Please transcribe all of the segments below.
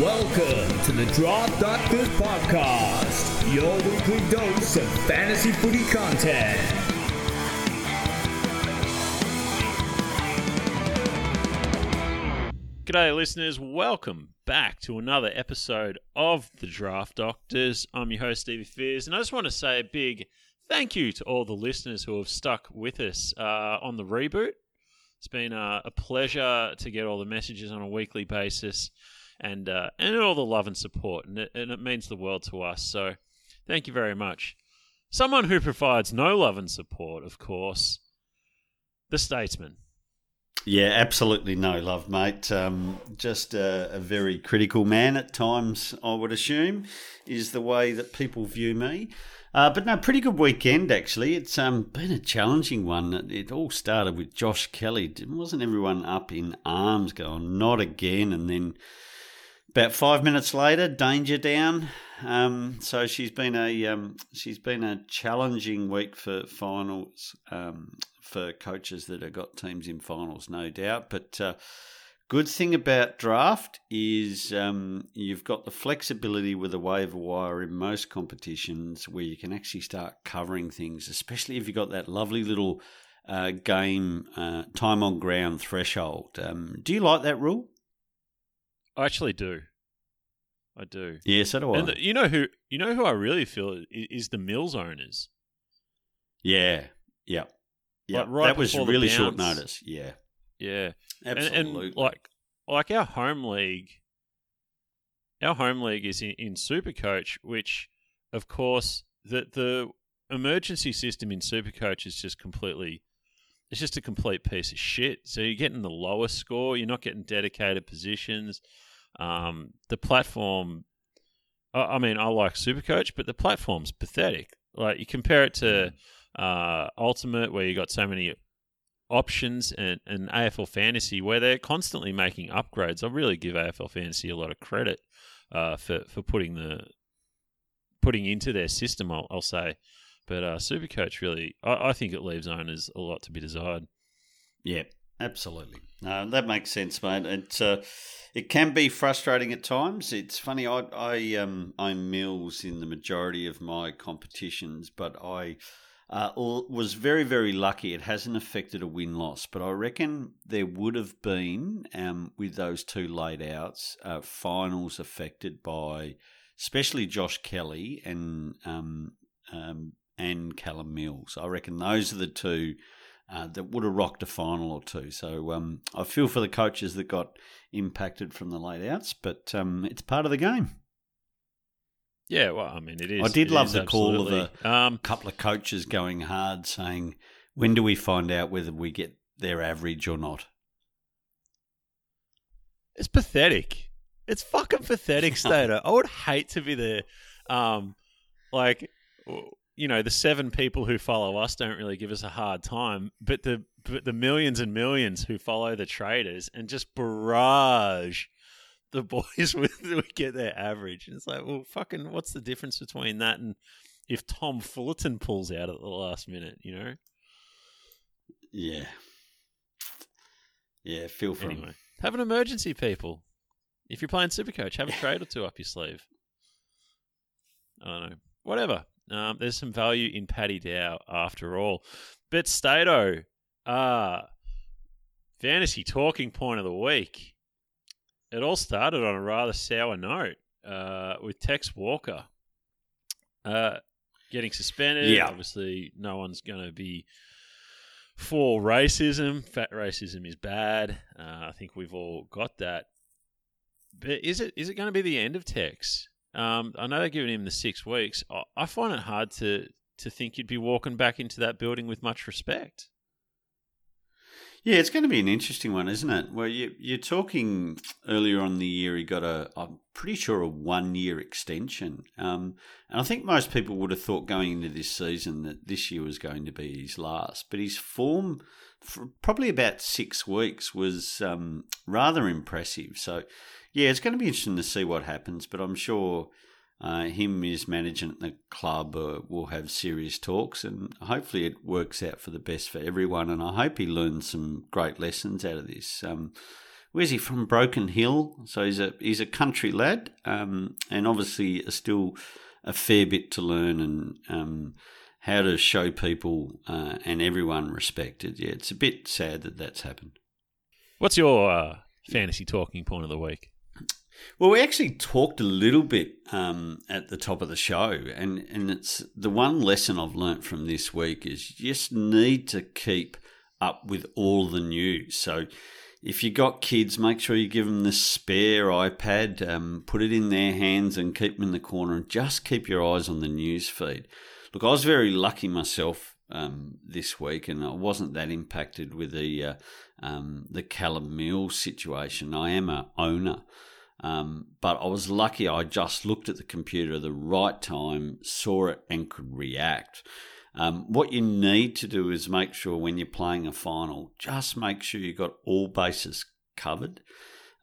Welcome to the Draft Doctors Podcast, your weekly dose of fantasy footy content. G'day, listeners. Welcome back to another episode of the Draft Doctors. I'm your host, Stevie Fears, and I just want to say a big thank you to all the listeners who have stuck with us uh, on the reboot. It's been uh, a pleasure to get all the messages on a weekly basis and uh, and all the love and support, and it, and it means the world to us. So, thank you very much. Someone who provides no love and support, of course, the Statesman. Yeah, absolutely no love, mate. Um, just a, a, very critical man at times, I would assume, is the way that people view me. Uh, but no, pretty good weekend actually. It's um, been a challenging one. It, it all started with Josh Kelly. Wasn't everyone up in arms, going not again? And then about five minutes later, danger down. Um, so she's been a um, she's been a challenging week for finals um, for coaches that have got teams in finals, no doubt. But uh, good thing about draft is um, you've got the flexibility with a waiver wire in most competitions where you can actually start covering things, especially if you've got that lovely little uh, game uh, time on ground threshold. Um, do you like that rule? I actually do. I do. Yeah, so do I. And the, you know who you know who I really feel is, is the Mills owners. Yeah. Yeah. Yeah, like right that was really short notice. Yeah, yeah, absolutely. And, and, like, like our home league, our home league is in, in Supercoach, which, of course, the the emergency system in Supercoach is just completely. It's just a complete piece of shit. So you're getting the lowest score. You're not getting dedicated positions. Um, the platform. I, I mean, I like Supercoach, but the platform's pathetic. Like you compare it to. Mm uh, Ultimate, where you got so many options, and, and AFL Fantasy, where they're constantly making upgrades. I really give AFL Fantasy a lot of credit uh, for for putting the putting into their system. I'll, I'll say, but uh, Supercoach really, I, I, think it leaves owners a lot to be desired. Yeah, absolutely. No, that makes sense, mate. It uh, it can be frustrating at times. It's funny. I I um own Mills in the majority of my competitions, but I uh, was very, very lucky. It hasn't affected a win loss, but I reckon there would have been, um, with those two laid outs, uh, finals affected by especially Josh Kelly and um, um, and Callum Mills. I reckon those are the two uh, that would have rocked a final or two. So um, I feel for the coaches that got impacted from the laid outs, but um, it's part of the game. Yeah, well, I mean, it is. I did love the absolutely. call of a um, couple of coaches going hard, saying, "When do we find out whether we get their average or not?" It's pathetic. It's fucking pathetic, Stater. I would hate to be there. Um, like, you know, the seven people who follow us don't really give us a hard time, but the but the millions and millions who follow the traders and just barrage the boys with would get their average. And it's like, well, fucking, what's the difference between that and if Tom Fullerton pulls out at the last minute? You know? Yeah. Yeah, feel for anyway. Have an emergency, people. If you're playing Supercoach, have a trade or two up your sleeve. I don't know. Whatever. Um, there's some value in Paddy Dow after all. But Stato, uh, fantasy talking point of the week it all started on a rather sour note uh, with Tex Walker uh, getting suspended. Yeah. Obviously, no one's going to be for racism. Fat racism is bad. Uh, I think we've all got that. But is it is it going to be the end of Tex? Um, I know they're giving him the six weeks. I, I find it hard to to think you'd be walking back into that building with much respect. Yeah, it's going to be an interesting one, isn't it? Well, you, you're talking earlier on the year, he got a, I'm pretty sure, a one year extension. Um, and I think most people would have thought going into this season that this year was going to be his last. But his form for probably about six weeks was um, rather impressive. So, yeah, it's going to be interesting to see what happens. But I'm sure uh, him his managing at the club uh, will have serious talks, and hopefully it works out for the best for everyone. And I hope he learns some great lessons out of this. Um, where's he from? Broken Hill. So he's a he's a country lad, um, and obviously still a fair bit to learn and um, how to show people uh, and everyone respected. Yeah, it's a bit sad that that's happened. What's your uh, fantasy talking point of the week? Well, we actually talked a little bit um, at the top of the show, and, and it's the one lesson I've learnt from this week is you just need to keep up with all the news. So if you got kids, make sure you give them the spare iPad, um, put it in their hands and keep them in the corner, and just keep your eyes on the news feed. Look, I was very lucky myself um, this week, and I wasn't that impacted with the uh, um, the Callum Mills situation. I am a owner. Um, but I was lucky I just looked at the computer at the right time, saw it, and could react. Um, what you need to do is make sure when you're playing a final, just make sure you've got all bases covered.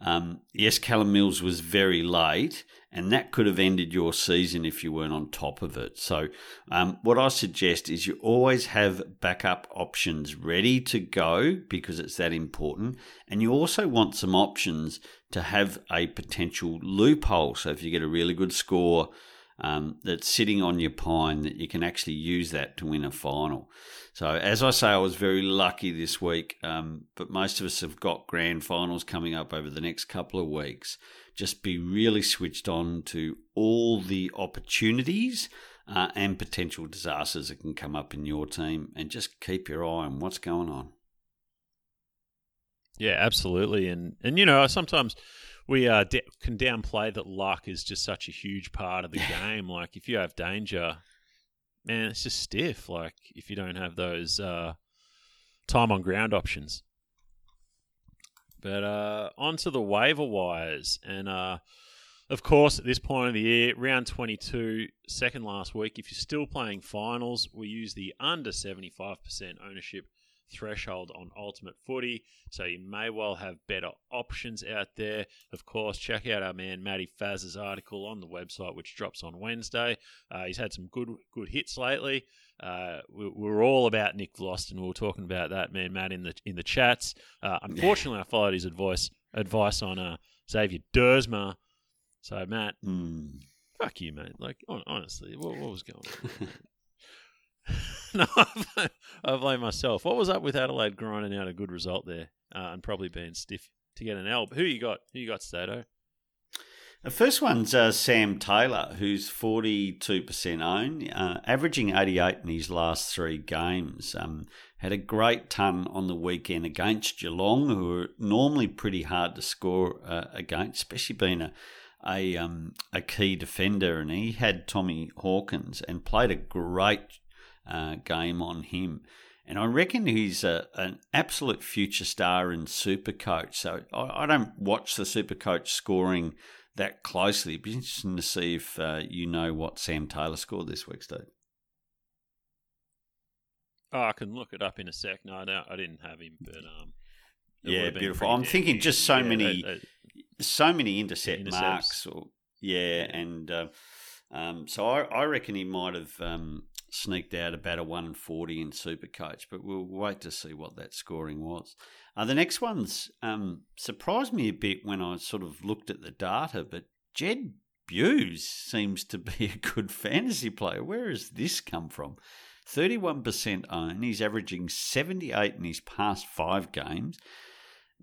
Um, yes, Callum Mills was very late, and that could have ended your season if you weren't on top of it. So, um, what I suggest is you always have backup options ready to go because it's that important. And you also want some options to have a potential loophole. So, if you get a really good score, um, that's sitting on your pine that you can actually use that to win a final. So, as I say, I was very lucky this week, um, but most of us have got grand finals coming up over the next couple of weeks. Just be really switched on to all the opportunities uh, and potential disasters that can come up in your team, and just keep your eye on what's going on. Yeah, absolutely, and and you know sometimes we uh, de- can downplay that luck is just such a huge part of the game. Like if you have danger, man, it's just stiff. Like if you don't have those uh, time on ground options. But uh, onto the waiver wires, and uh, of course, at this point of the year, round 22, second last week, if you're still playing finals, we use the under 75% ownership threshold on Ultimate Footy, so you may well have better options out there. Of course, check out our man Matty Faz's article on the website, which drops on Wednesday. Uh, he's had some good good hits lately. Uh, we, we're all about Nick Vlastuin. We were talking about that, man, Matt, in the in the chats. Uh, unfortunately, I followed his advice advice on uh, Xavier Duursma. So, Matt, mm. fuck you, mate. Like, honestly, what, what was going on? no, I blame myself. What was up with Adelaide grinding out a good result there uh, and probably being stiff to get an L? Who you got? Who you got, Stato? The first one's uh, Sam Taylor, who's 42% owned, uh, averaging 88 in his last three games. Um, had a great ton on the weekend against Geelong, who are normally pretty hard to score uh, against, especially being a a, um, a key defender. And he had Tommy Hawkins and played a great uh, game on him. And I reckon he's a, an absolute future star in Supercoach. So I, I don't watch the Supercoach scoring that closely. It'd be interesting to see if uh, you know what Sam Taylor scored this week, Steve. Oh, I can look it up in a sec. No, I, don't, I didn't have him, but um, yeah, beautiful. I'm thinking just so yeah, many, so many intercept marks, or yeah, and uh, um, so I, I, reckon he might have um, sneaked out about a 140 in Supercoach, but we'll wait to see what that scoring was. Uh, the next one's um, surprised me a bit when I sort of looked at the data, but Jed Bews seems to be a good fantasy player. Where has this come from? 31% own. He's averaging 78 in his past five games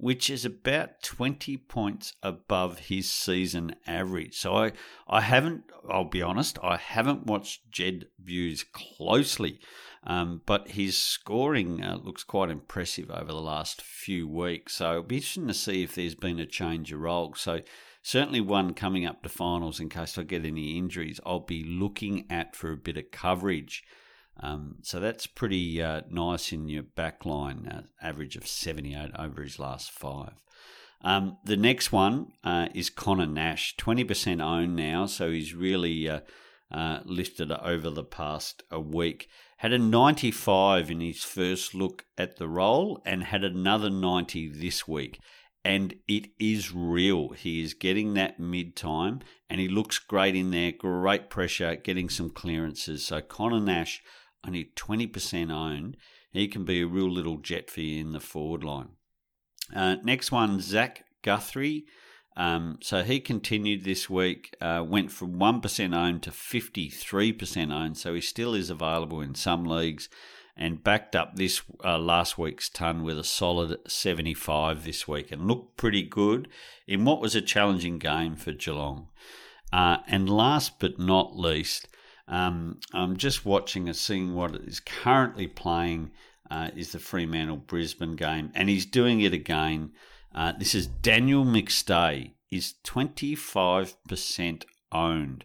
which is about 20 points above his season average. So I, I haven't, I'll be honest, I haven't watched Jed Bews closely, um, but his scoring uh, looks quite impressive over the last few weeks. So it'll be interesting to see if there's been a change of role. So certainly one coming up to finals in case I get any injuries, I'll be looking at for a bit of coverage. Um, so that's pretty uh, nice in your backline, uh, average of 78 over his last five. Um, the next one uh, is Connor Nash, 20% owned now, so he's really uh, uh, lifted over the past a week. Had a 95 in his first look at the role and had another 90 this week. And it is real. He is getting that mid time and he looks great in there. Great pressure, getting some clearances. So Connor Nash only 20% owned, he can be a real little jet for you in the forward line. Uh, next one, Zach Guthrie. Um, so he continued this week, uh, went from 1% owned to 53% owned. So he still is available in some leagues and backed up this uh, last week's ton with a solid 75 this week and looked pretty good in what was a challenging game for Geelong. Uh, and last but not least, um, I'm just watching and seeing what is currently playing uh, is the Fremantle Brisbane game, and he's doing it again. Uh, this is Daniel McStay is 25% owned.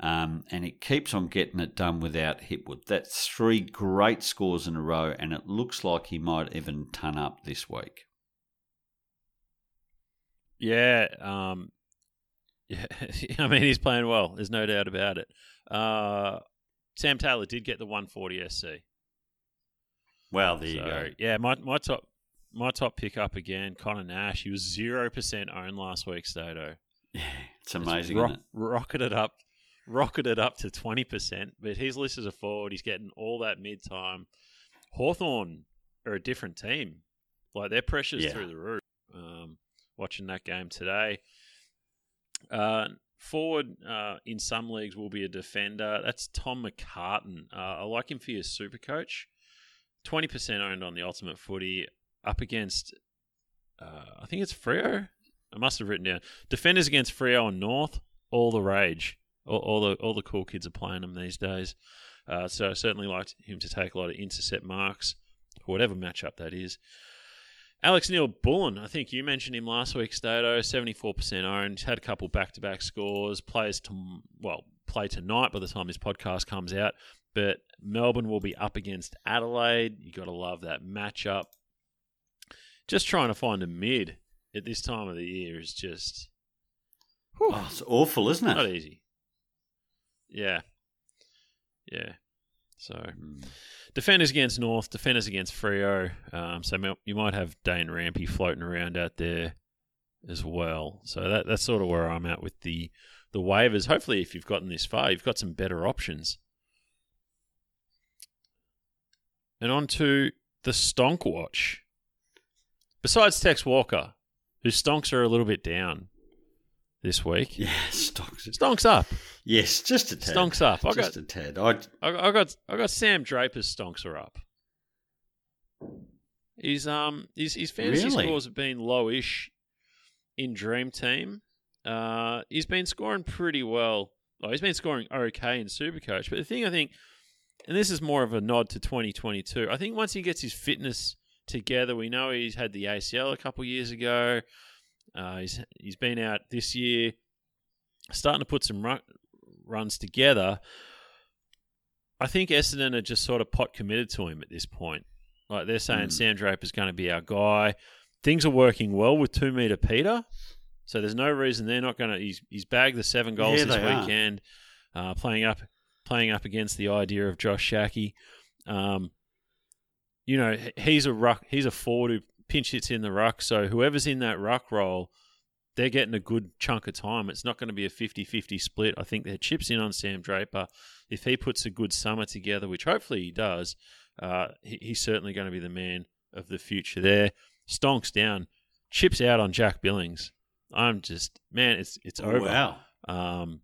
Um, and it keeps on getting it done without Hipwood. That's three great scores in a row, and it looks like he might even ton up this week. Yeah, um, yeah. I mean he's playing well. There's no doubt about it. Uh, Sam Taylor did get the 140 SC. Well, there you go. Yeah, my my top my top pick up again, Connor Nash. He was zero percent owned last week, Stato. Yeah, it's amazing, Ro- it? rocketed up, rocketed up to twenty percent. But he's listed as a forward. He's getting all that mid time. Hawthorn are a different team. Like their pressure's Yeah. through the roof. Um, watching that game today. Uh, forward uh, in some leagues will be a defender. That's Tom McCartin. Uh, I like him for your super coach. Twenty percent owned on the Ultimate Footy up against. Uh, I think it's Freo. I must have written down defenders against Freo and North. All the rage. All, all the all the cool kids are playing them these days. Uh, so I certainly liked him to take a lot of intercept marks, whatever matchup that is. Alex Neal-Bullen, I think you mentioned him last week, Stato, 74% owned, had a couple back to back scores, plays to, well, play tonight by the time this podcast comes out. But Melbourne will be up against Adelaide. you got to love that matchup. Just trying to find a mid at this time of the year is just Oh, it's awful, isn't it? not easy. Yeah. Yeah. So Mm. defenders against North, defenders against Freo. Um, so you might have Dane Rampe floating around out there as well. So that that's sort of where I'm at with the the waivers. Hopefully, if you've gotten this far, you've got some better options. And on to the Stonk Watch. Besides Tex Walker, whose stonks are a little bit down this week. Yeah, stocks. Stonks up. Yes, just a tad. Stonks up. I got a tad. I, I, I got I got Sam Draper's stonks are up. He's um his his fantasy Really? scores have been lowish in Dream Team. Uh, he's been scoring pretty well. Oh, he's been scoring okay in Supercoach. But the thing I think, and this is more of a nod to 2022. I think once he gets his fitness together, we know he's had the ACL a couple years ago. Uh, he's he's been out this year, starting to put some ru- runs together. I think Essendon are just sort of pot committed to him at this point. Like they're saying, Mm. Sam Draper's going to be our guy. Things are working well with two meter Peter, so there's no reason they're not going to. He's he's bagged the seven goals Yeah, this weekend, uh, playing up playing up against the idea of Josh Shackey. Um, you know, he's a ruck. He's a forward who pinch hits in the ruck. So whoever's in that ruck role, they're getting a good chunk of time. It's not going to be a 50-50 split. I think their chips in on Sam Draper. If he puts a good summer together, which hopefully he does, uh, he, he's certainly going to be the man of the future there. Stonks down, chips out on Jack Billings. I'm just man, it's it's over. wow. Um,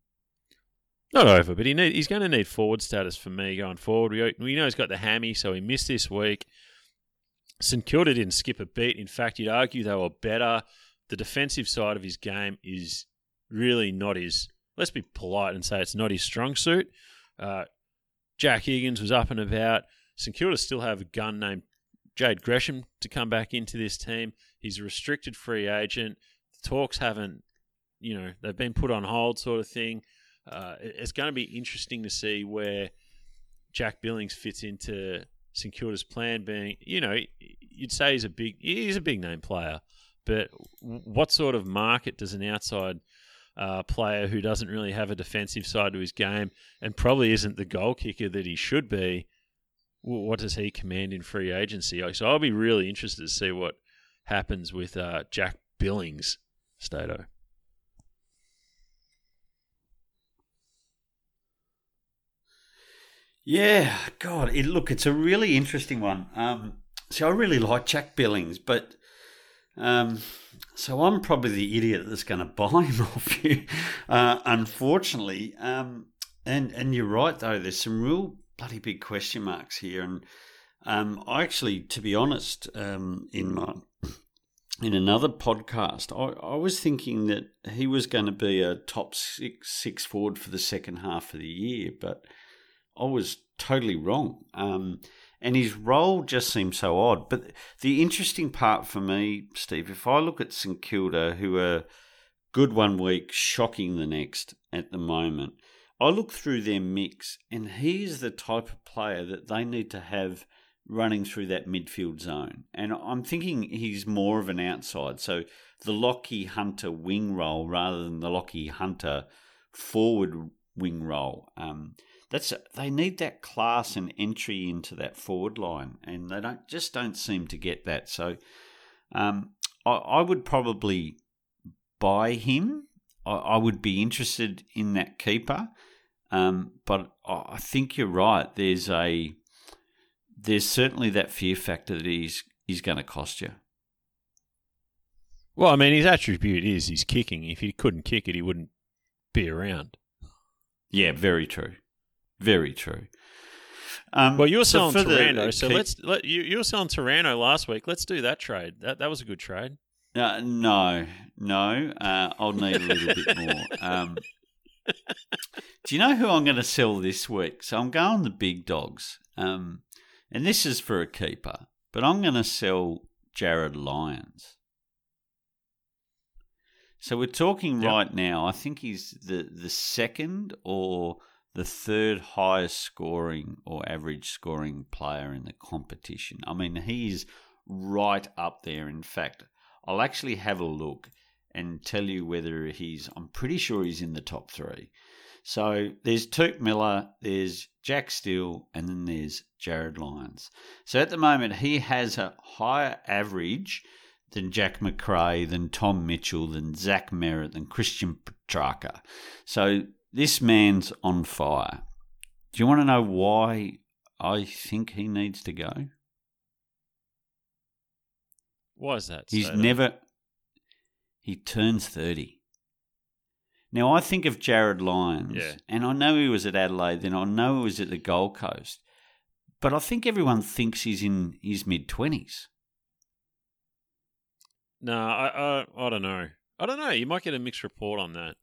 not over, but he need, he's going to need forward status for me going forward. We, we know he's got the hammy, so he missed this week. St Kilda didn't skip a beat. In fact, you'd argue they were better. The defensive side of his game is really not his. Let's be polite and say it's not his strong suit. Uh, Jack Higgins was up and about. St Kilda still have a gun named Jade Gresham to come back into this team. He's a restricted free agent. The talks haven't, you know, they've been put on hold, sort of thing. Uh, it's going to be interesting to see where Jack Billings fits into St Kilda's plan. Being, you know, you'd say he's a big, he's a big name player, but what sort of market does an outside uh, player who doesn't really have a defensive side to his game and probably isn't the goal kicker that he should be? What does he command in free agency? So I'll be really interested to see what happens with uh, Jack Billings, Stato. Yeah, God, it, look, it's a really interesting one. Um, so I really like Jack Billings, but Um, so I'm probably the idiot that's going to buy him off you, uh, unfortunately. Um, and and you're right though. There's some real bloody big question marks here, and um, I actually, to be honest, um, in my in another podcast, I, I was thinking that he was going to be a top six six forward for the second half of the year, but I was totally wrong. Um, and his role just seems so odd. But the interesting part for me, Steve, if I look at St Kilda, who are good one week, shocking the next at the moment, I look through their mix, and he's the type of player that they need to have running through that midfield zone. And I'm thinking he's more of an outside. So the Lachie Hunter wing role rather than the Lachie Hunter forward wing role. Um, that's they need that class and entry into that forward line, and they don't just don't seem to get that. So um, I, I, would probably buy him. I, I, would be interested in that keeper, um, but I think you're right. There's a there's certainly that fear factor that he's he's going to cost you. Well, I mean, his attribute is he's kicking. If he couldn't kick it, he wouldn't be around. Yeah, very true. Very true. Um, well, you were selling so Taranto, the, so keep... let's let you you were selling Taranto last week. Let's do that trade. That that was a good trade. Uh, no, no, uh, I'll need a little bit more. Um, do you know who I'm going to sell this week? So I'm going the big dogs, um, and this is for a keeper. But I'm going to sell Jarryd Lyons. So we're talking yep. right now. I think he's the the second or the third highest scoring or average scoring player in the competition. I mean, he's right up there. In fact, I'll actually have a look and tell you whether he's, I'm pretty sure he's in the top three. So there's Touk Miller, there's Jack Steele, and then there's Jarryd Lyons. So at the moment, he has a higher average than Jack Macrae, than Tom Mitchell, than Zach Merrett, than Christian Petracca. So this man's on fire. Do you want to know why I think he needs to go? Why is that? He's never. He turns 30. Now, I think of Jarryd Lyons, yeah. and I know he was at Adelaide, then I know he was at the Gold Coast, but I think everyone thinks he's in his mid 20s. No, I, I, I don't know. I don't know. You might get a mixed report on that.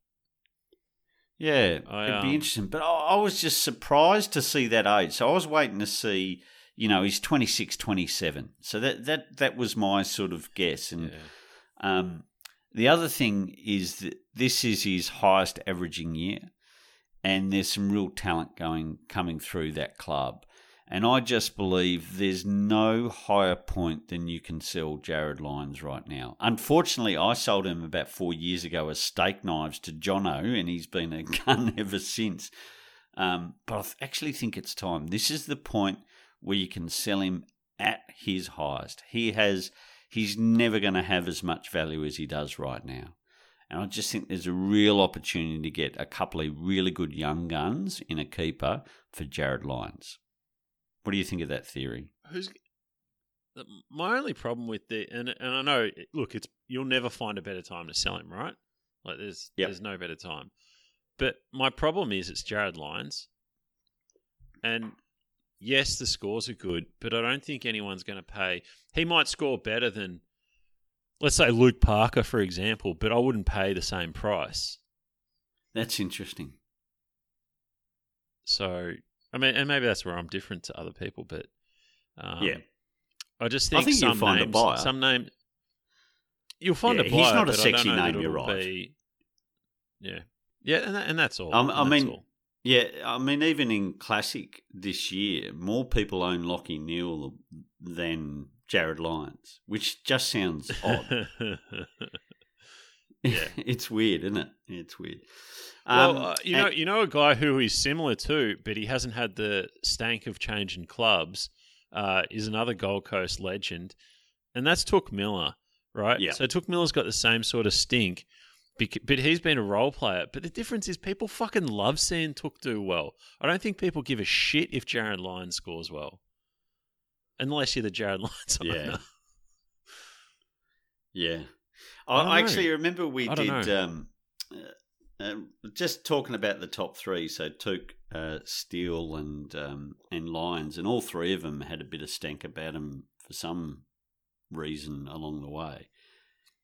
Yeah, I, it'd be um, interesting. But I, I, was just surprised to see that age. So I was waiting to see, you know, he's 26, 27. So that that that was my sort of guess. And yeah. um, the other thing is that this is his highest averaging year, and there's some real talent going coming through that club. And I just believe there's no higher point than you can sell Jarryd Lyons right now. Unfortunately, I sold him about four years ago as steak knives to Jono, and he's been a gun ever since. Um, but I actually think it's time. This is the point where you can sell him at his highest. He has, he's never going to have as much value as he does right now. And I just think there's a real opportunity to get a couple of really good young guns in a keeper for Jarryd Lyons. What do you think of that theory? Who's my only problem with the and and I know look it's you'll never find a better time to sell him right? Like there's yep. there's no better time. But my problem is it's Jarryd Lyons. And yes the scores are good but I don't think anyone's going to pay. He might score better than let's say Luke Parker for example but I wouldn't pay the same price. That's interesting. So I mean, and maybe that's where I'm different to other people, but um, yeah, I just think, I think some you'll find names, a buyer. Some name you'll find yeah, a buyer. He's not a sexy name. You're right. Be, yeah, yeah, and, that, and that's all. Um, I mean, all. yeah, I mean, even in classic this year, more people own Lachie Neale than Jarryd Lyons, which just sounds odd. yeah, it's weird, isn't it? It's weird. Um, well, uh, you know, you know a guy who is similar to, but he hasn't had the stank of changing clubs. Uh, is another Gold Coast legend, and that's Touk Miller, right? Yeah. So Touk Miller's got the same sort of stink, but he's been a role player. But the difference is people fucking love seeing Touk do well. I don't think people give a shit if Jarryd Lyons scores well, unless you're the Jarryd Lyons owner. Yeah. Yeah, I I, I actually remember we did um, uh, uh, just talking about the top three. So Touk, uh, Steele, and um, and Lyons, and all three of them had a bit of stank about them for some reason along the way.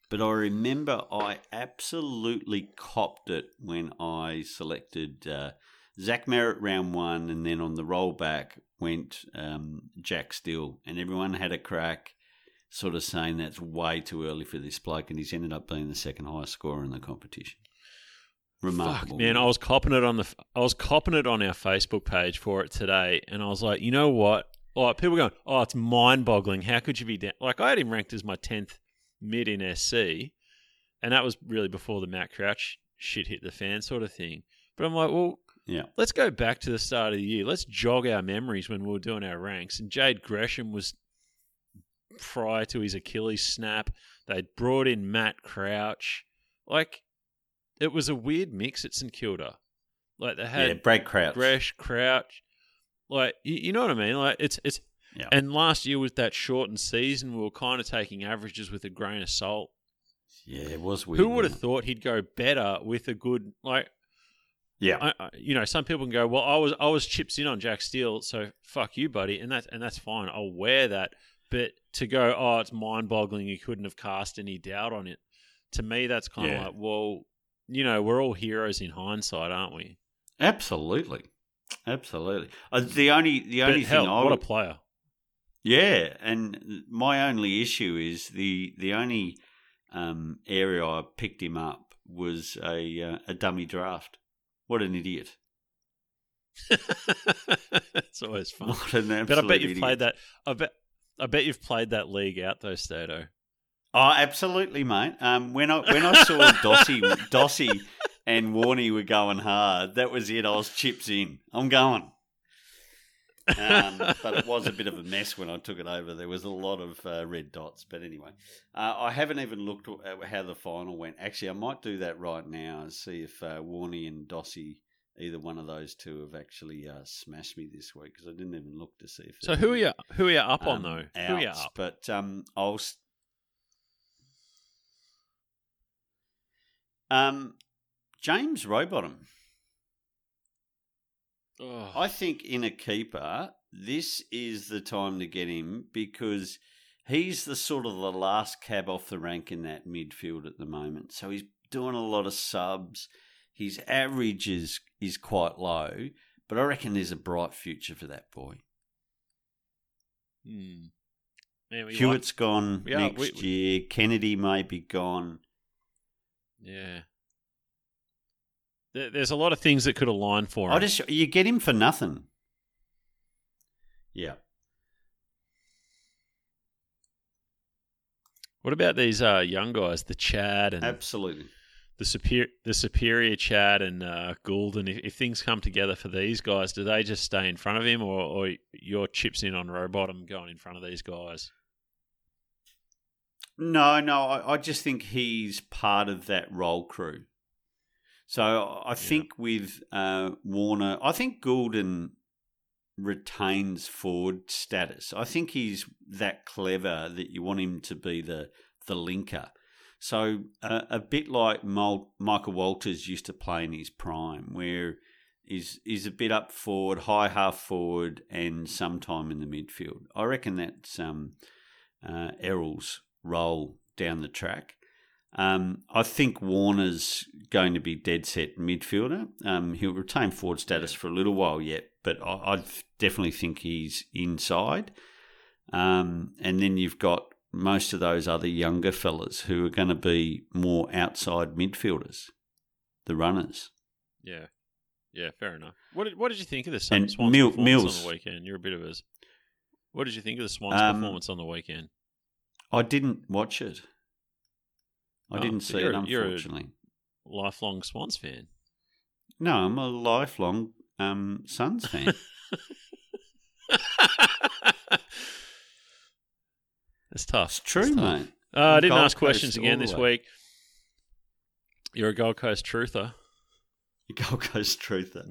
But I remember I absolutely copped it when I selected uh, Zach Merrett round one, and then on the rollback went um, Jack Steele, and everyone had a crack sort of saying that's way too early for this bloke, and he's ended up being the second highest scorer in the competition. Remarkable, Fuck, man, I was copping it on the I was copping it on our Facebook page for it today, and I was like, you know what? Like people going, oh, it's mind boggling. How could you be down? Like I had him ranked as my tenth mid in SC, and that was really before the Matt Crouch shit hit the fan sort of thing. But I'm like, well, Yeah, let's go back to the start of the year. Let's jog our memories when we were doing our ranks. And Jade Gresham was prior to his Achilles snap. They'd brought in Matt Crouch. Like, it was a weird mix at St Kilda. Like they had yeah, Brad Crouch. Gresh, Crouch. Like you, you know what I mean? Like it's it's Yeah. and last year with that shortened season, we were kind of taking averages with a grain of salt. yeah, it was weird. Who would have thought he'd go better with a good like? Yeah, I, I, you know, some people can go, well, I was I was chips in on Jack Steele, so fuck you, buddy, and that's and that's fine. I'll wear that. But to go, oh, it's mind boggling. You couldn't have cast any doubt on it. To me, that's kind of like, well, you know, we're all heroes in hindsight, aren't we? absolutely, absolutely. Uh, the only the only but hell, thing I what a player! Yeah, and my only issue is the the only um, area I picked him up was a uh, a dummy draft. What an idiot! it's always fun. What an absolute But I bet you've idiot. played that. I bet. I bet you've played that league out though, Stato. Oh, absolutely, mate. Um, when I when I saw Dossie Dossie and Warney were going hard, that was it. I was chips in. I'm going. Um, but it was a bit of a mess when I took it over. There was a lot of uh, red dots. But anyway, uh, I haven't even looked at how the final went. Actually, I might do that right now and see if uh, Warney and Dossie, either one of those two, have actually uh, smashed me this week because I didn't even look to see if. So who are you? Who are you up on um, though? Who are you up? But um, I'll. s- Um, James Rowbottom. Oh, I think in a keeper, this is the time to get him because he's the sort of the last cab off the rank in that midfield at the moment. So he's doing a lot of subs. His average is, is quite low, but I reckon there's a bright future for that boy. hmm. We Hewett's gone Yeah, next we- we- year. Kennedy may be gone. Yeah. There, there's a lot of things that could align for him. I just you get him for nothing. Yeah. what about these uh, young guys, the Chad and Absolutely. The superior, the superior Chad and uh, Gulden? If, if things come together for these guys, do they just stay in front of him, or, or your chips in on Rowbottom going in front of these guys? No, no, I, I just think he's part of that role crew. So I think with uh, Warner, I think Gulden retains forward status. I think he's that clever that you want him to be the the linker. So uh, a bit like Michael Walters used to play in his prime, where is is a bit up forward, high half forward, and sometime in the midfield. I reckon that's um, uh, Errol's role down the track. Um, I think Warner's going to be dead set midfielder. Um, he'll retain forward status for a little while yet, but I, I definitely think he's inside. Um, and then you've got most of those other younger fellas who are going to be more outside midfielders, the runners. Yeah, yeah, fair enough. What did What did you think of the Swans Mil- performance Mills. on the weekend? You're a bit of a. What did you think of the Swans Um, performance on the weekend? I didn't watch it. I Oh, didn't see it, you're a- you're a- unfortunately. Lifelong Swans fan. No, I'm a lifelong um, Suns fan. It's tough. It's true, mate. Uh, I didn't Gold ask questions again this way. week. You're a Gold Coast truther. Gold Coast Truther.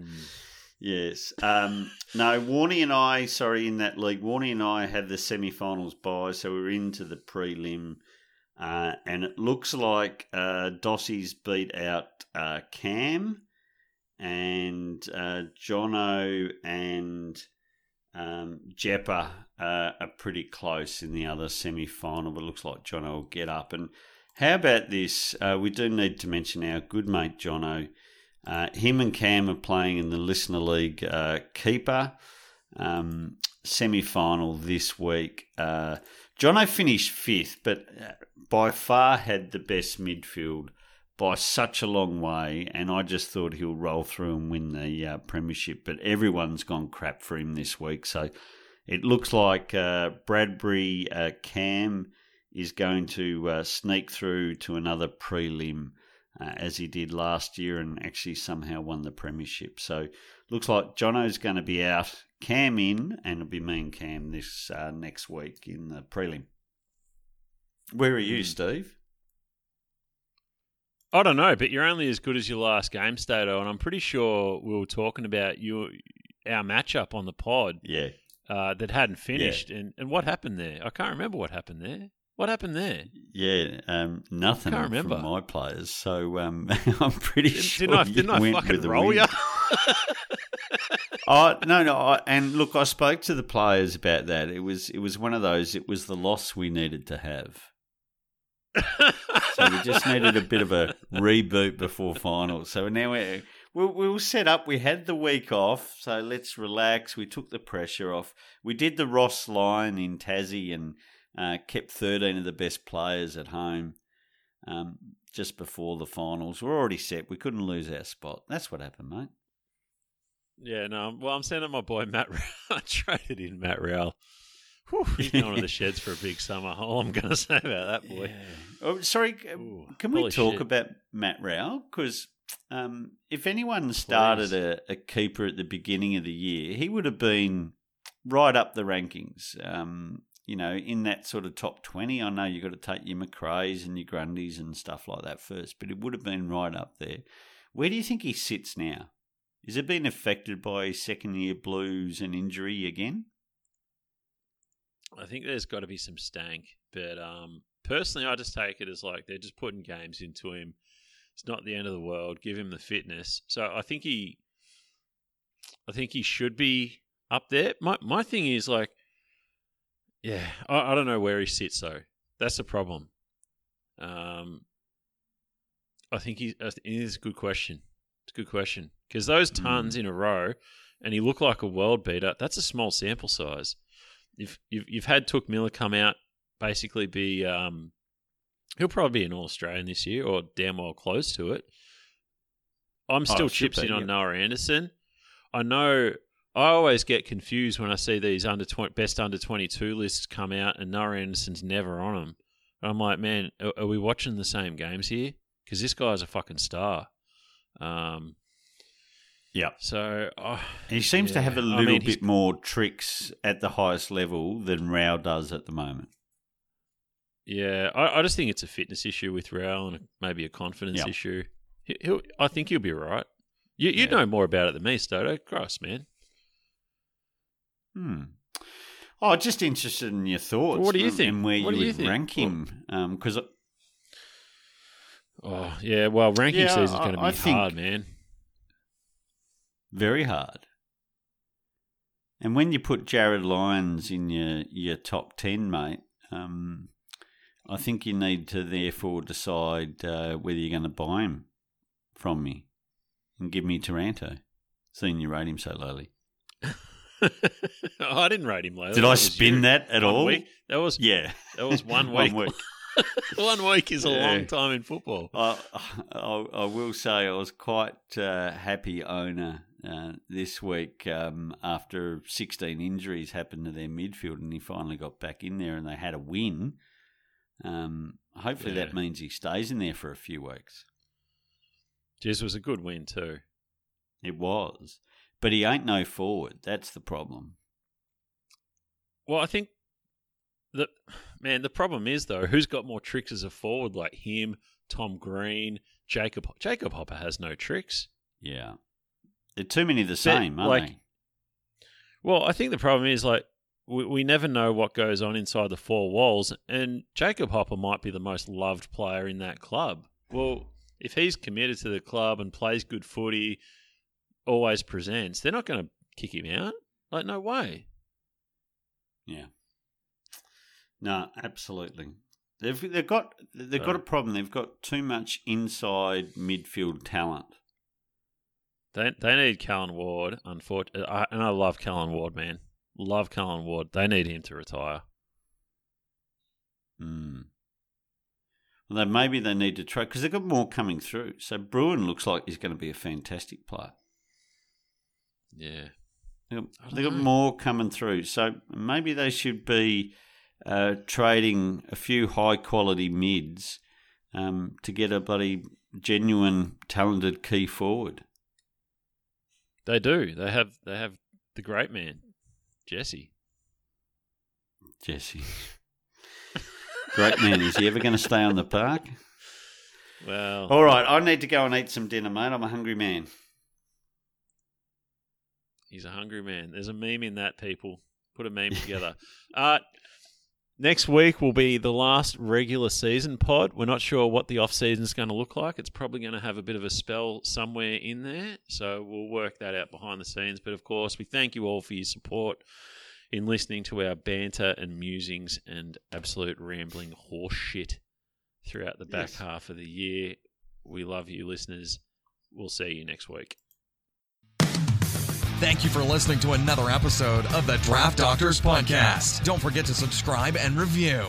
Yes. Um, no, Warney and I, sorry, in that league, Warney and I had the semi finals bye, so we are into the prelim. Uh, and it looks like uh, Dossie's beat out uh, Cam and uh, Jono and um, Jeppa uh, are pretty close in the other semi final, but it looks like Jono will get up. And how about this? Uh, we do need to mention our good mate Jono. Uh, him and Cam are playing in the Listener League uh, Keeper um, semi final this week. Uh, Jono finished fifth, but uh, by far had the best midfield by such a long way, and I just thought he'll roll through and win the uh, premiership. But everyone's gone crap for him this week, so it looks like uh, Bradbury uh, Cam is going to uh, sneak through to another prelim. Uh, as he did last year, and actually somehow won the premiership. So looks like Jono's going to be out, Cam in, and it'll be me and Cam this uh, next week in the prelim. Where are you, Mm. Steve? I don't know, but you're only as good as your last game, Stato, and I'm pretty sure we were talking about you, our matchup on the pod Yeah, uh, that hadn't finished, and, and what happened there? I can't remember what happened there. What happened there? yeah, um, nothing Can't from remember. my players. So um, I'm pretty Didn't, sure didn't I, you didn't I fucking roll you? Oh no, no, I, and look, I spoke to the players about that. It was it was one of those. It was the loss we needed to have. So we just needed a bit of a reboot before finals. So now we're, we we were set up. We had the week off, so let's relax. We took the pressure off. We did the Ross line in Tassie and uh, kept thirteen of the best players at home. Um, just before the finals, we're already set. We couldn't lose our spot. That's what happened, mate. yeah, no. Well, I'm sending my boy Matt. I traded in Matt Rowell. Whew, he's going to the sheds for a big summer. All I'm going to say about that boy. Oh, sorry. Ooh, can we talk shit. about Matt Rowell? Because um, if anyone started a, a keeper at the beginning of the year, he would have been right up the rankings. Um, you know, in that sort of top twenty. I know you've got to take your Macrae's and your Grundys and stuff like that first, but it would have been right up there. Where do you think he sits now? Is it been affected by second year blues and injury again? I think there's got to be some stank, but um, personally, I just take it as like they're just putting games into him. It's not the end of the world. Give him the fitness. So I think he, I think he should be up there. My my thing is like, yeah, I, I don't know where he sits though. That's the problem. Um, I think he I think it is a good question. It's a good question because those tons in a row, and he looked like a world beater. That's a small sample size you've you've, you've had Touk Miller come out, basically be um, he'll probably be an All Australian this year or damn well close to it. I'm still Oh, chipsing be, on yeah. Noah Anderson. I know I always get confused when I see these under 20, best under twenty two lists come out and Noah Anderson's never on them. I'm like, man, are, are we watching the same games here? Because this guy's a fucking star. Um, Yeah. so oh, He seems to have a little mean, bit more tricks at the highest level than Rowell does at the moment. Yeah, I, I just think it's a fitness issue with Rowell and maybe a confidence Yeah. issue. He, he'll, I think he'll be all right. You, you Yeah. know more about it than me, Stoto. Gross, man. Hmm. Oh, just interested in your thoughts. Well, what do you and- think? And where What you would rank him? Because Oh, yeah. Well, ranking Yeah, season's going to I be think- hard, man. Very hard. And when you put Jarryd Lyons in your your top ten, mate, um, I think you need to therefore decide uh, whether you're going to buy him from me and give me Taranto, seeing you rate him so lowly. I didn't rate him lowly. Did That I spin you. that at One all? week? That was Yeah, that was one One week. week. one week is a Yeah. long time in football. I, I, I will say I was quite uh, happy owner uh, this week um, after 16 injuries happened to their midfield and he finally got back in there and they had a win. Um, hopefully Yeah. that means he stays in there for a few weeks. Jez was a good win too. It was. But he ain't no forward. That's the problem. Well, I think the man. The problem is though, who's got more tricks as a forward, like him, Tom Green, Jacob? Jacob Hopper has no tricks. Yeah. They're too many the same, aren't like- they? Well, I think the problem is like we, we never know what goes on inside the four walls, and Jacob Hopper might be the most loved player in that club. Well, if he's committed to the club and plays good footy, always presents, they're not going to kick him out. Like, no way. Yeah. No, absolutely. They've they've got they've got a problem. They've got too much inside midfield talent. They they need Callan Ward. Unfortunately, and I love Callan Ward, man. Love Callan Ward. They need him to retire. Hmm. Well, then maybe they need to trade because they've got more coming through. So Bruin looks like he's going to be a fantastic player. Yeah, they've got, they got more coming through. So maybe they should be uh, trading a few high quality mids um, to get a bloody genuine talented key forward. They do. They have. They have the great man, Jesse. Jesse. great man. Is he ever going to stay on the park? Well. All right. I need to go and eat some dinner, mate. I'm a hungry man. He's a hungry man. There's a meme in that, people. Put a meme together. uh, Next week will be the last regular season pod. We're not sure what the off season is going to look like. It's probably going to have a bit of a spell somewhere in there, so we'll work that out behind the scenes. But of course, we thank you all for your support in listening to our banter and musings and absolute rambling horseshit throughout the back yes. half of the year. We love you, listeners. We'll see you next week. Thank you for listening to another episode of the Draft Doctors Podcast. Don't forget to subscribe and review.